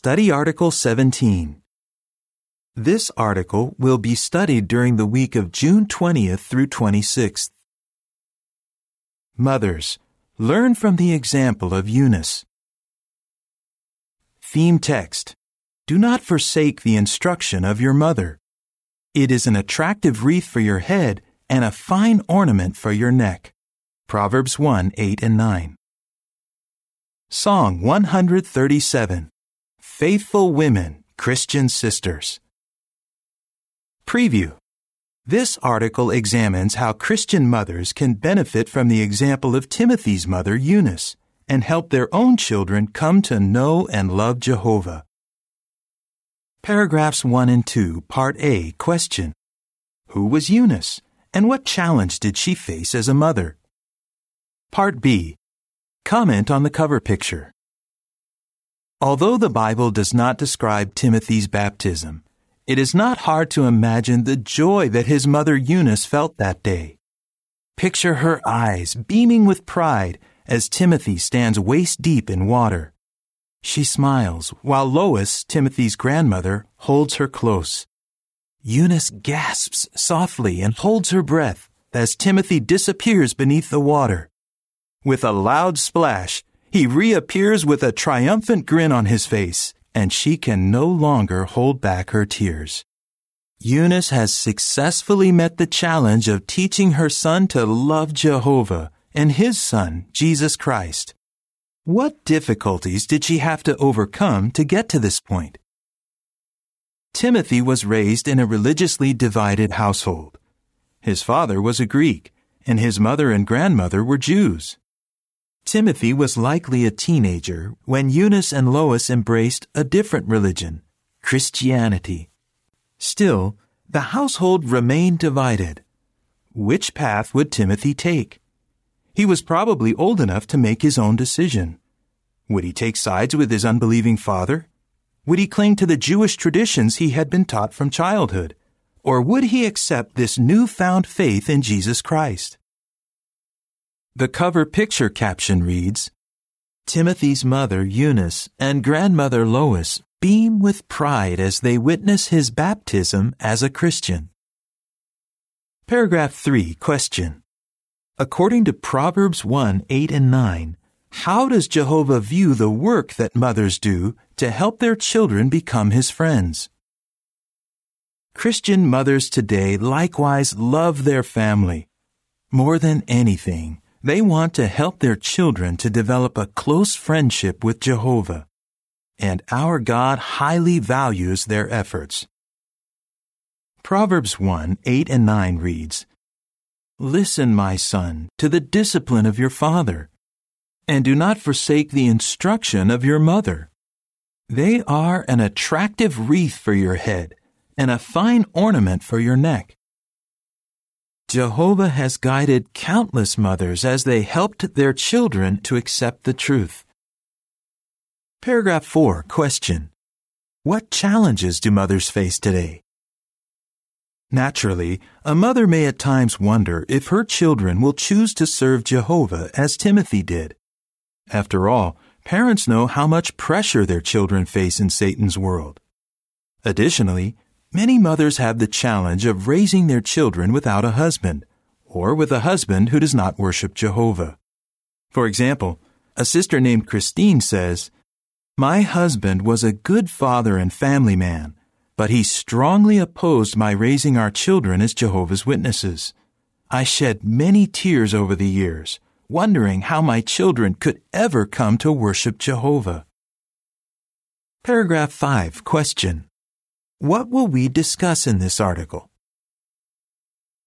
Study Article 17. This article will be studied during the week of June 20th through 26th. Mothers, learn from the example of Eunice. Theme text Do not forsake the instruction of your mother. It is an attractive wreath for your head and a fine ornament for your neck. Proverbs 1 8 and 9. Song 137 Faithful Women, Christian Sisters. Preview This article examines how Christian mothers can benefit from the example of Timothy's mother, Eunice, and help their own children come to know and love Jehovah. Paragraphs 1 and 2, Part A, question Who was Eunice, and what challenge did she face as a mother? Part B, comment on the cover picture. Although the Bible does not describe Timothy's baptism, it is not hard to imagine the joy that his mother Eunice felt that day. Picture her eyes beaming with pride as Timothy stands waist deep in water. She smiles while Lois, Timothy's grandmother, holds her close. Eunice gasps softly and holds her breath as Timothy disappears beneath the water. With a loud splash, he reappears with a triumphant grin on his face and she can no longer hold back her tears. Eunice has successfully met the challenge of teaching her son to love Jehovah and his son, Jesus Christ. What difficulties did she have to overcome to get to this point? Timothy was raised in a religiously divided household. His father was a Greek, and his mother and grandmother were Jews. Timothy was likely a teenager when Eunice and Lois embraced a different religion, Christianity. Still, the household remained divided. Which path would Timothy take? He was probably old enough to make his own decision. Would he take sides with his unbelieving father? Would he cling to the Jewish traditions he had been taught from childhood? Or would he accept this newfound faith in Jesus Christ? The cover picture caption reads Timothy's mother, Eunice, and grandmother, Lois, beam with pride as they witness his baptism as a Christian. Paragraph 3 Question According to Proverbs 1 8 and 9, how does Jehovah view the work that mothers do to help their children become his friends? Christian mothers today likewise love their family. More than anything, they want to help their children to develop a close friendship with Jehovah, and our God highly values their efforts. Proverbs 1 8 and 9 reads, Listen, my son, to the discipline of your father, and do not forsake the instruction of your mother. They are an attractive wreath for your head and a fine ornament for your neck. Jehovah has guided countless mothers as they helped their children to accept the truth. Paragraph 4 Question What challenges do mothers face today? Naturally, a mother may at times wonder if her children will choose to serve Jehovah as Timothy did. After all, parents know how much pressure their children face in Satan's world. Additionally, Many mothers have the challenge of raising their children without a husband, or with a husband who does not worship Jehovah. For example, a sister named Christine says, My husband was a good father and family man, but he strongly opposed my raising our children as Jehovah's Witnesses. I shed many tears over the years, wondering how my children could ever come to worship Jehovah. Paragraph 5 Question what will we discuss in this article?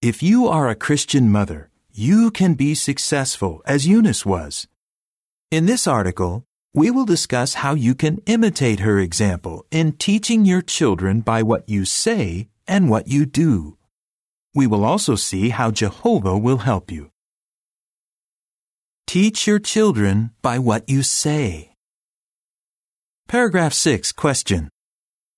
If you are a Christian mother, you can be successful as Eunice was. In this article, we will discuss how you can imitate her example in teaching your children by what you say and what you do. We will also see how Jehovah will help you. Teach your children by what you say. Paragraph 6 Question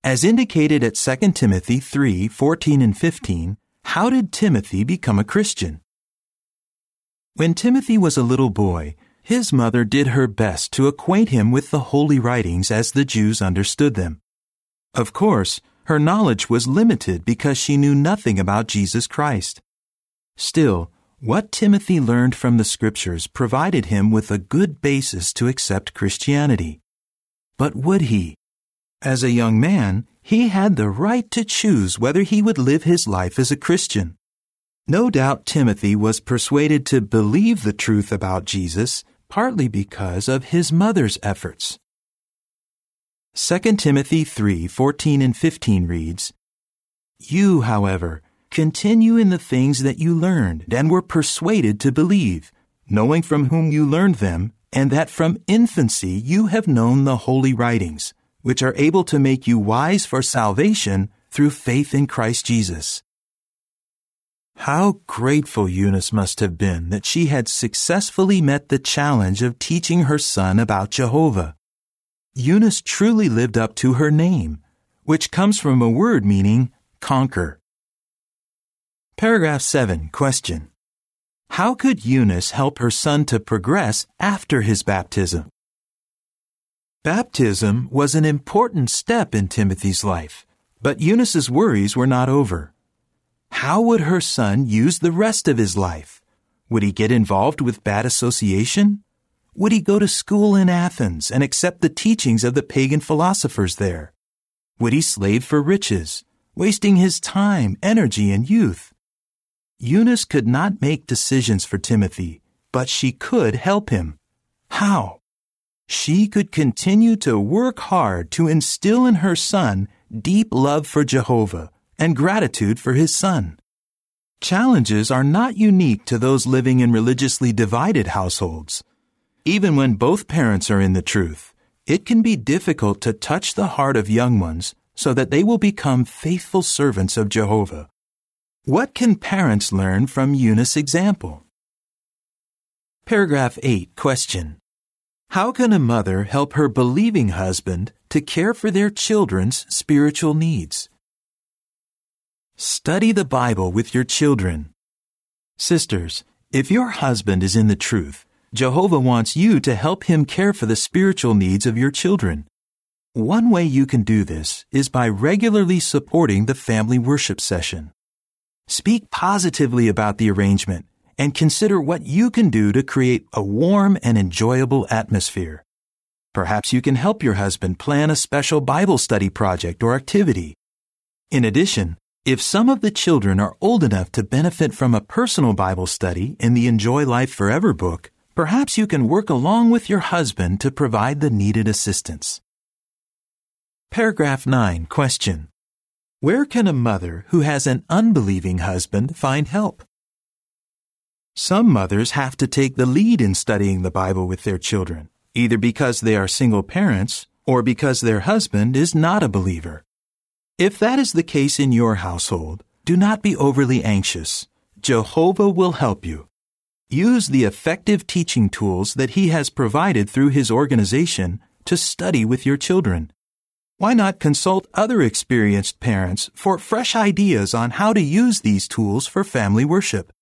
as indicated at 2 Timothy 3 14 and 15, how did Timothy become a Christian? When Timothy was a little boy, his mother did her best to acquaint him with the holy writings as the Jews understood them. Of course, her knowledge was limited because she knew nothing about Jesus Christ. Still, what Timothy learned from the scriptures provided him with a good basis to accept Christianity. But would he? As a young man, he had the right to choose whether he would live his life as a Christian. No doubt Timothy was persuaded to believe the truth about Jesus partly because of his mother's efforts. 2 Timothy 3:14 and 15 reads, You, however, continue in the things that you learned and were persuaded to believe, knowing from whom you learned them, and that from infancy you have known the holy writings, which are able to make you wise for salvation through faith in Christ Jesus. How grateful Eunice must have been that she had successfully met the challenge of teaching her son about Jehovah. Eunice truly lived up to her name, which comes from a word meaning conquer. Paragraph 7. Question. How could Eunice help her son to progress after his baptism? Baptism was an important step in Timothy's life, but Eunice's worries were not over. How would her son use the rest of his life? Would he get involved with bad association? Would he go to school in Athens and accept the teachings of the pagan philosophers there? Would he slave for riches, wasting his time, energy, and youth? Eunice could not make decisions for Timothy, but she could help him. How? She could continue to work hard to instill in her son deep love for Jehovah and gratitude for his son. Challenges are not unique to those living in religiously divided households. Even when both parents are in the truth, it can be difficult to touch the heart of young ones so that they will become faithful servants of Jehovah. What can parents learn from Eunice's example? Paragraph 8 Question. How can a mother help her believing husband to care for their children's spiritual needs? Study the Bible with your children. Sisters, if your husband is in the truth, Jehovah wants you to help him care for the spiritual needs of your children. One way you can do this is by regularly supporting the family worship session. Speak positively about the arrangement and consider what you can do to create a warm and enjoyable atmosphere. Perhaps you can help your husband plan a special Bible study project or activity. In addition, if some of the children are old enough to benefit from a personal Bible study in the Enjoy Life Forever book, perhaps you can work along with your husband to provide the needed assistance. Paragraph 9 Question. Where can a mother who has an unbelieving husband find help? Some mothers have to take the lead in studying the Bible with their children, either because they are single parents or because their husband is not a believer. If that is the case in your household, do not be overly anxious. Jehovah will help you. Use the effective teaching tools that He has provided through His organization to study with your children. Why not consult other experienced parents for fresh ideas on how to use these tools for family worship?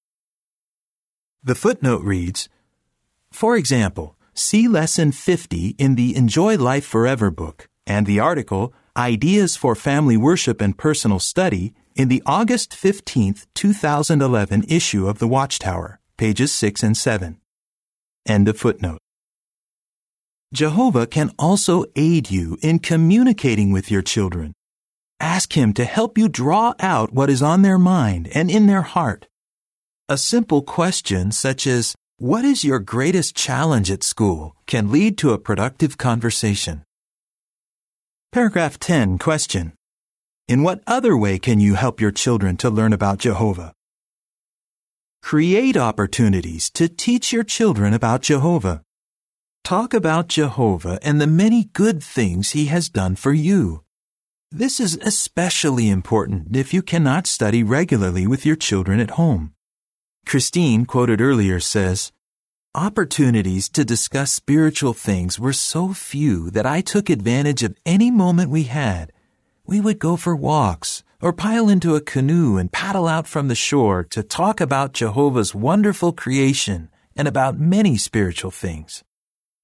The footnote reads For example, see Lesson 50 in the Enjoy Life Forever book and the article Ideas for Family Worship and Personal Study in the August 15, 2011 issue of The Watchtower, pages 6 and 7. End of footnote. Jehovah can also aid you in communicating with your children. Ask Him to help you draw out what is on their mind and in their heart. A simple question such as, What is your greatest challenge at school? can lead to a productive conversation. Paragraph 10 Question. In what other way can you help your children to learn about Jehovah? Create opportunities to teach your children about Jehovah. Talk about Jehovah and the many good things He has done for you. This is especially important if you cannot study regularly with your children at home. Christine, quoted earlier, says, Opportunities to discuss spiritual things were so few that I took advantage of any moment we had. We would go for walks or pile into a canoe and paddle out from the shore to talk about Jehovah's wonderful creation and about many spiritual things.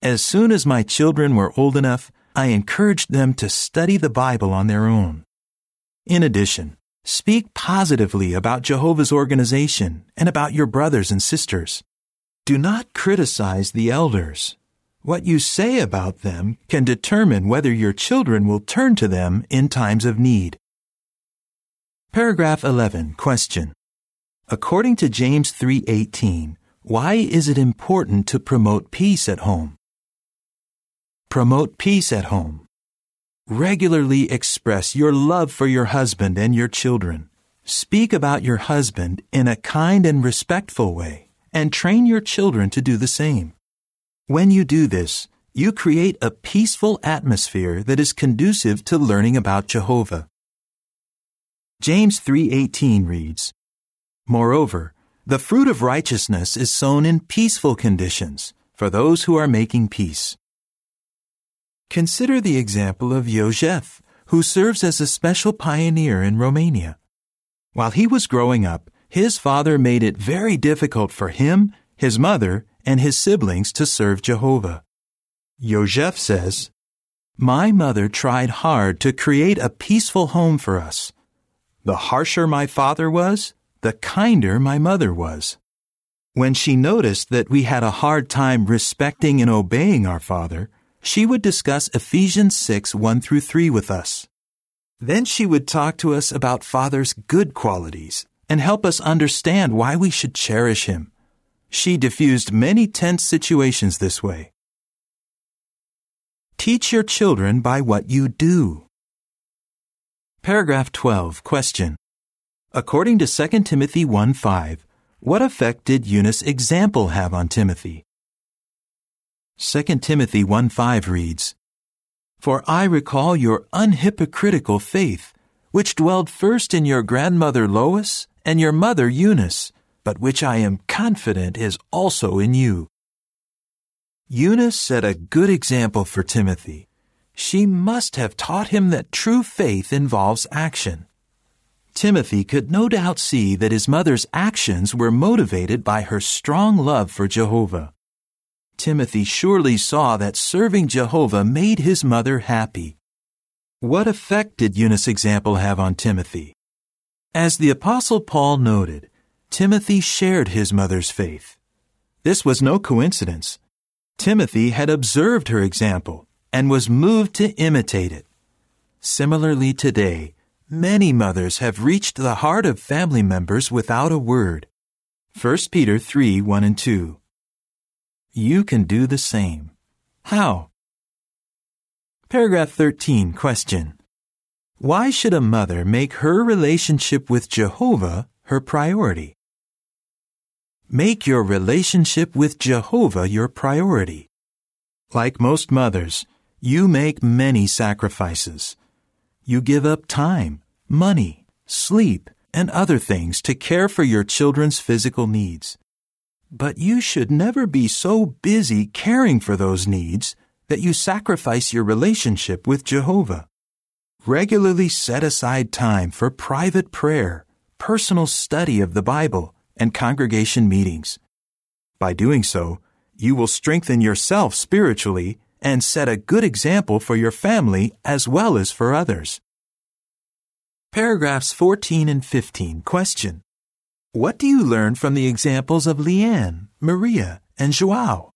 As soon as my children were old enough, I encouraged them to study the Bible on their own. In addition, speak positively about Jehovah's organization and about your brothers and sisters. Do not criticize the elders. What you say about them can determine whether your children will turn to them in times of need. Paragraph 11. Question. According to James 3:18, why is it important to promote peace at home? Promote peace at home. Regularly express your love for your husband and your children. Speak about your husband in a kind and respectful way, and train your children to do the same. When you do this, you create a peaceful atmosphere that is conducive to learning about Jehovah. James 3:18 reads, Moreover, the fruit of righteousness is sown in peaceful conditions for those who are making peace. Consider the example of Iosef, who serves as a special pioneer in Romania. While he was growing up, his father made it very difficult for him, his mother, and his siblings to serve Jehovah. Iosef says, My mother tried hard to create a peaceful home for us. The harsher my father was, the kinder my mother was. When she noticed that we had a hard time respecting and obeying our father, she would discuss Ephesians 6 1 through 3 with us. Then she would talk to us about Father's good qualities and help us understand why we should cherish him. She diffused many tense situations this way. Teach your children by what you do. Paragraph 12. Question. According to 2 Timothy 1 5, what effect did Eunice's example have on Timothy? 2 Timothy 1 5 reads, For I recall your unhypocritical faith, which dwelled first in your grandmother Lois and your mother Eunice, but which I am confident is also in you. Eunice set a good example for Timothy. She must have taught him that true faith involves action. Timothy could no doubt see that his mother's actions were motivated by her strong love for Jehovah. Timothy surely saw that serving Jehovah made his mother happy. What effect did Eunice's example have on Timothy? As the Apostle Paul noted, Timothy shared his mother's faith. This was no coincidence. Timothy had observed her example and was moved to imitate it. Similarly today, many mothers have reached the heart of family members without a word. 1 Peter 3 1 and 2 you can do the same. How? Paragraph 13, question. Why should a mother make her relationship with Jehovah her priority? Make your relationship with Jehovah your priority. Like most mothers, you make many sacrifices. You give up time, money, sleep, and other things to care for your children's physical needs. But you should never be so busy caring for those needs that you sacrifice your relationship with Jehovah. Regularly set aside time for private prayer, personal study of the Bible, and congregation meetings. By doing so, you will strengthen yourself spiritually and set a good example for your family as well as for others. Paragraphs 14 and 15 question. What do you learn from the examples of Leanne, Maria, and Joao?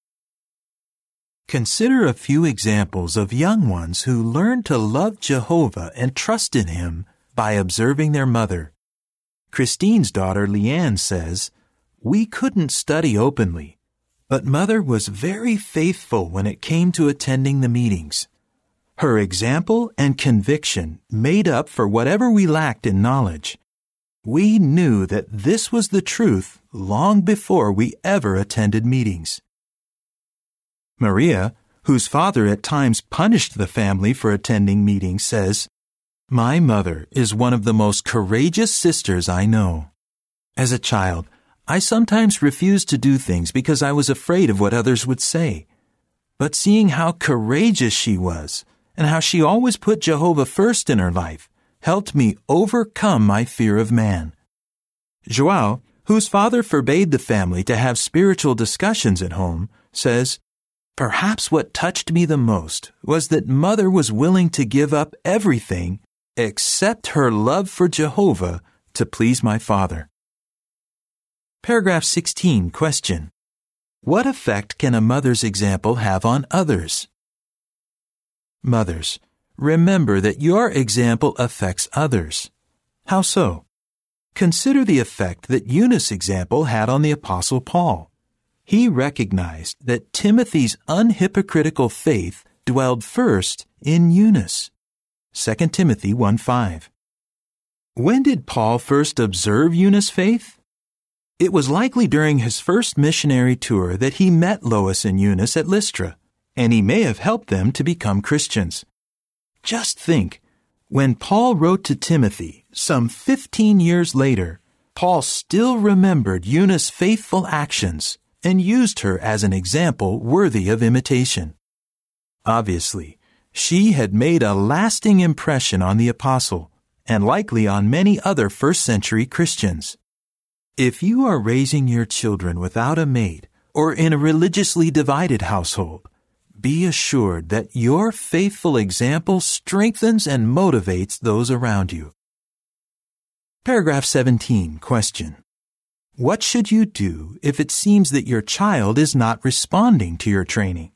Consider a few examples of young ones who learned to love Jehovah and trust in Him by observing their mother. Christine's daughter Leanne says, We couldn't study openly, but mother was very faithful when it came to attending the meetings. Her example and conviction made up for whatever we lacked in knowledge. We knew that this was the truth long before we ever attended meetings. Maria, whose father at times punished the family for attending meetings, says, My mother is one of the most courageous sisters I know. As a child, I sometimes refused to do things because I was afraid of what others would say. But seeing how courageous she was, and how she always put Jehovah first in her life, helped me overcome my fear of man. Joao, whose father forbade the family to have spiritual discussions at home, says, Perhaps what touched me the most was that mother was willing to give up everything except her love for Jehovah to please my father. Paragraph 16, question. What effect can a mother's example have on others? Mothers, remember that your example affects others. How so? Consider the effect that Eunice's example had on the Apostle Paul. He recognized that Timothy's unhypocritical faith dwelled first in Eunice. 2 Timothy 1 5. When did Paul first observe Eunice's faith? It was likely during his first missionary tour that he met Lois and Eunice at Lystra, and he may have helped them to become Christians. Just think, when Paul wrote to Timothy some 15 years later, Paul still remembered Eunice's faithful actions and used her as an example worthy of imitation. Obviously, she had made a lasting impression on the apostle and likely on many other first century Christians. If you are raising your children without a mate or in a religiously divided household, be assured that your faithful example strengthens and motivates those around you. Paragraph 17, question. What should you do if it seems that your child is not responding to your training?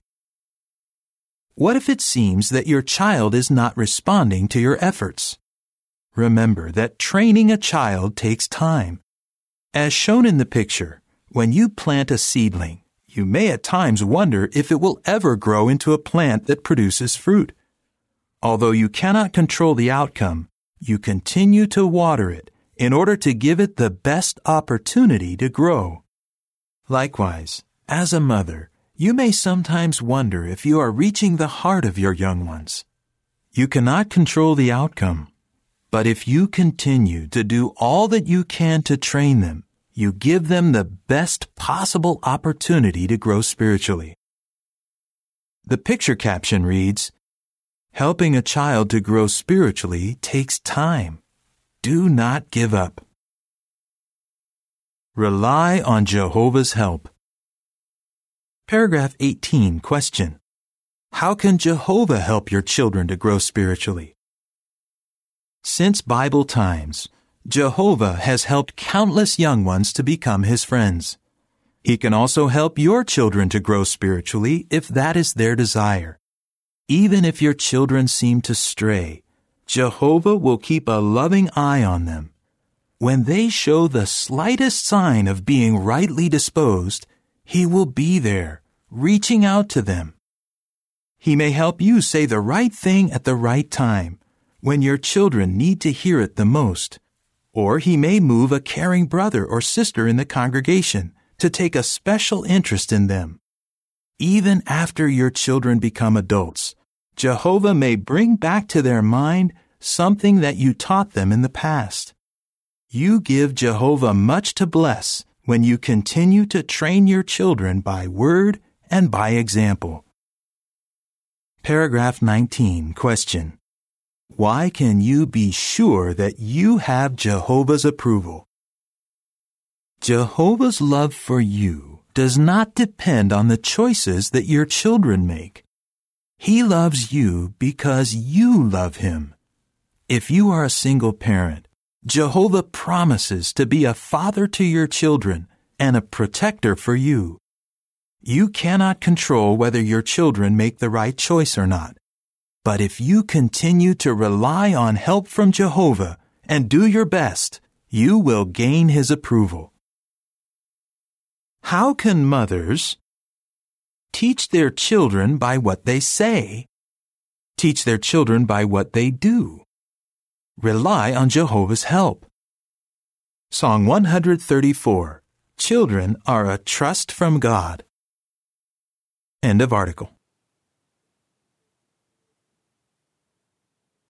What if it seems that your child is not responding to your efforts? Remember that training a child takes time. As shown in the picture, when you plant a seedling, you may at times wonder if it will ever grow into a plant that produces fruit. Although you cannot control the outcome, you continue to water it in order to give it the best opportunity to grow. Likewise, as a mother, you may sometimes wonder if you are reaching the heart of your young ones. You cannot control the outcome, but if you continue to do all that you can to train them, you give them the best possible opportunity to grow spiritually. The picture caption reads, Helping a child to grow spiritually takes time. Do not give up. Rely on Jehovah's help. Paragraph 18, question. How can Jehovah help your children to grow spiritually? Since Bible times, Jehovah has helped countless young ones to become his friends. He can also help your children to grow spiritually if that is their desire. Even if your children seem to stray, Jehovah will keep a loving eye on them. When they show the slightest sign of being rightly disposed, He will be there, reaching out to them. He may help you say the right thing at the right time, when your children need to hear it the most or he may move a caring brother or sister in the congregation to take a special interest in them. Even after your children become adults, Jehovah may bring back to their mind something that you taught them in the past. You give Jehovah much to bless when you continue to train your children by word and by example. Paragraph 19, question. Why can you be sure that you have Jehovah's approval? Jehovah's love for you does not depend on the choices that your children make. He loves you because you love him. If you are a single parent, Jehovah promises to be a father to your children and a protector for you. You cannot control whether your children make the right choice or not. But if you continue to rely on help from Jehovah and do your best, you will gain his approval. How can mothers teach their children by what they say, teach their children by what they do, rely on Jehovah's help? Song 134 Children are a trust from God. End of article.